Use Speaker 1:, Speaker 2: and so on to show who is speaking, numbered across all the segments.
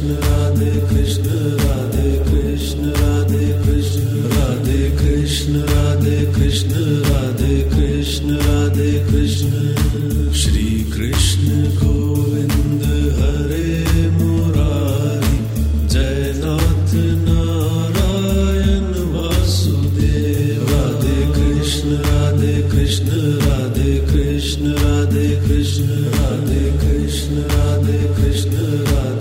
Speaker 1: Krishna Radhe Krishna Radhe Krishna Radhe Krishna Radhe Krishna Radhe Krishna Radhe Krishna Radhe Krishna Shri Krishna Govind Hare Murari Jai Narayana Vasudev Radhe Krishna Radhe Krishna Radhe Krishna Radhe Krishna Radhe Krishna Radhe Krishna Radhe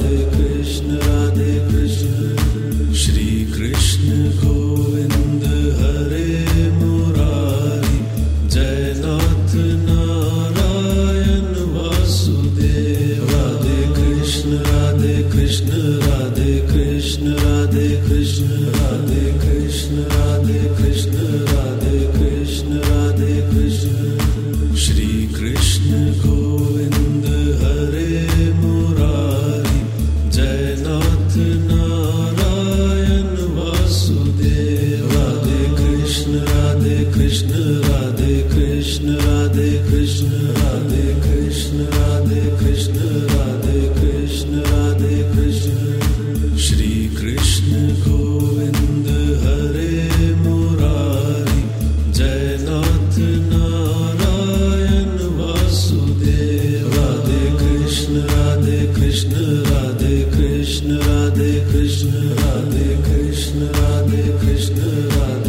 Speaker 1: Radhe Krishna Radhe Krishna Radhe Krishna Radhe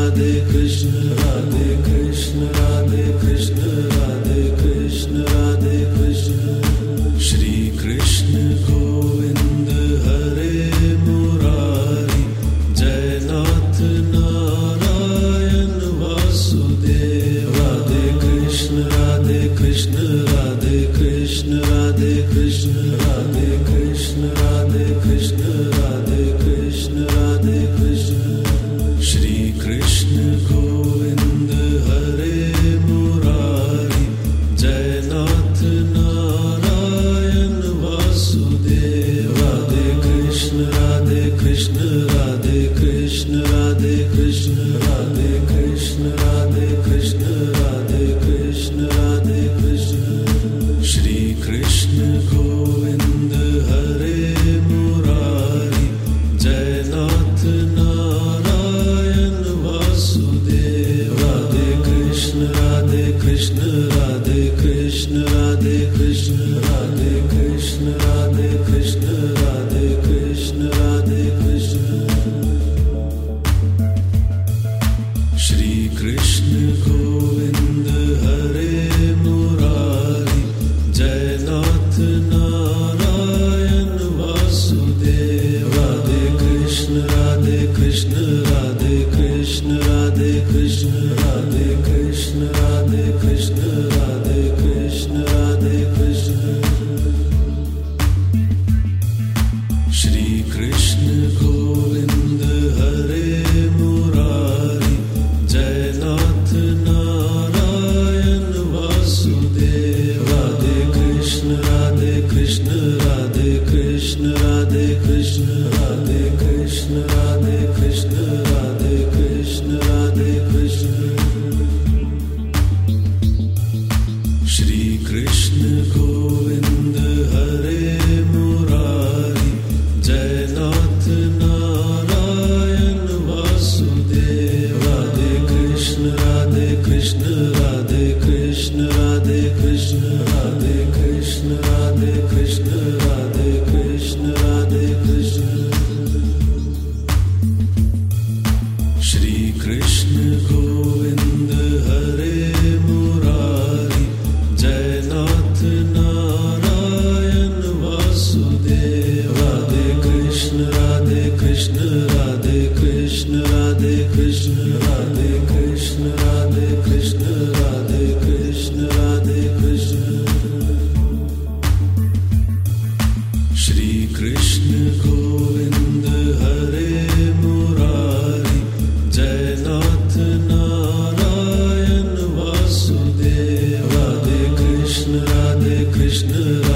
Speaker 1: Shri Krishna Govinda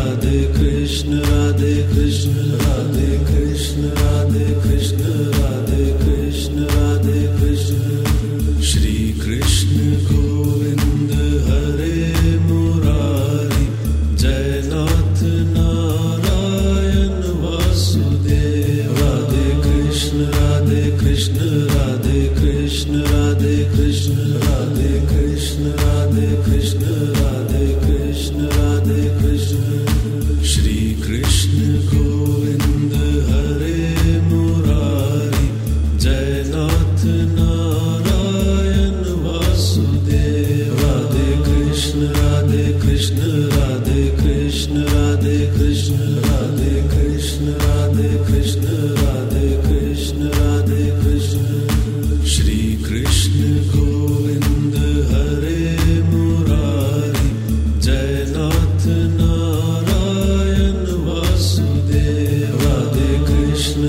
Speaker 1: Radhe Krishna Radhe Krishna Radhe Krishna Govinda Hare मरारि Jaynath Narayana वासुदेवाधे Krishna.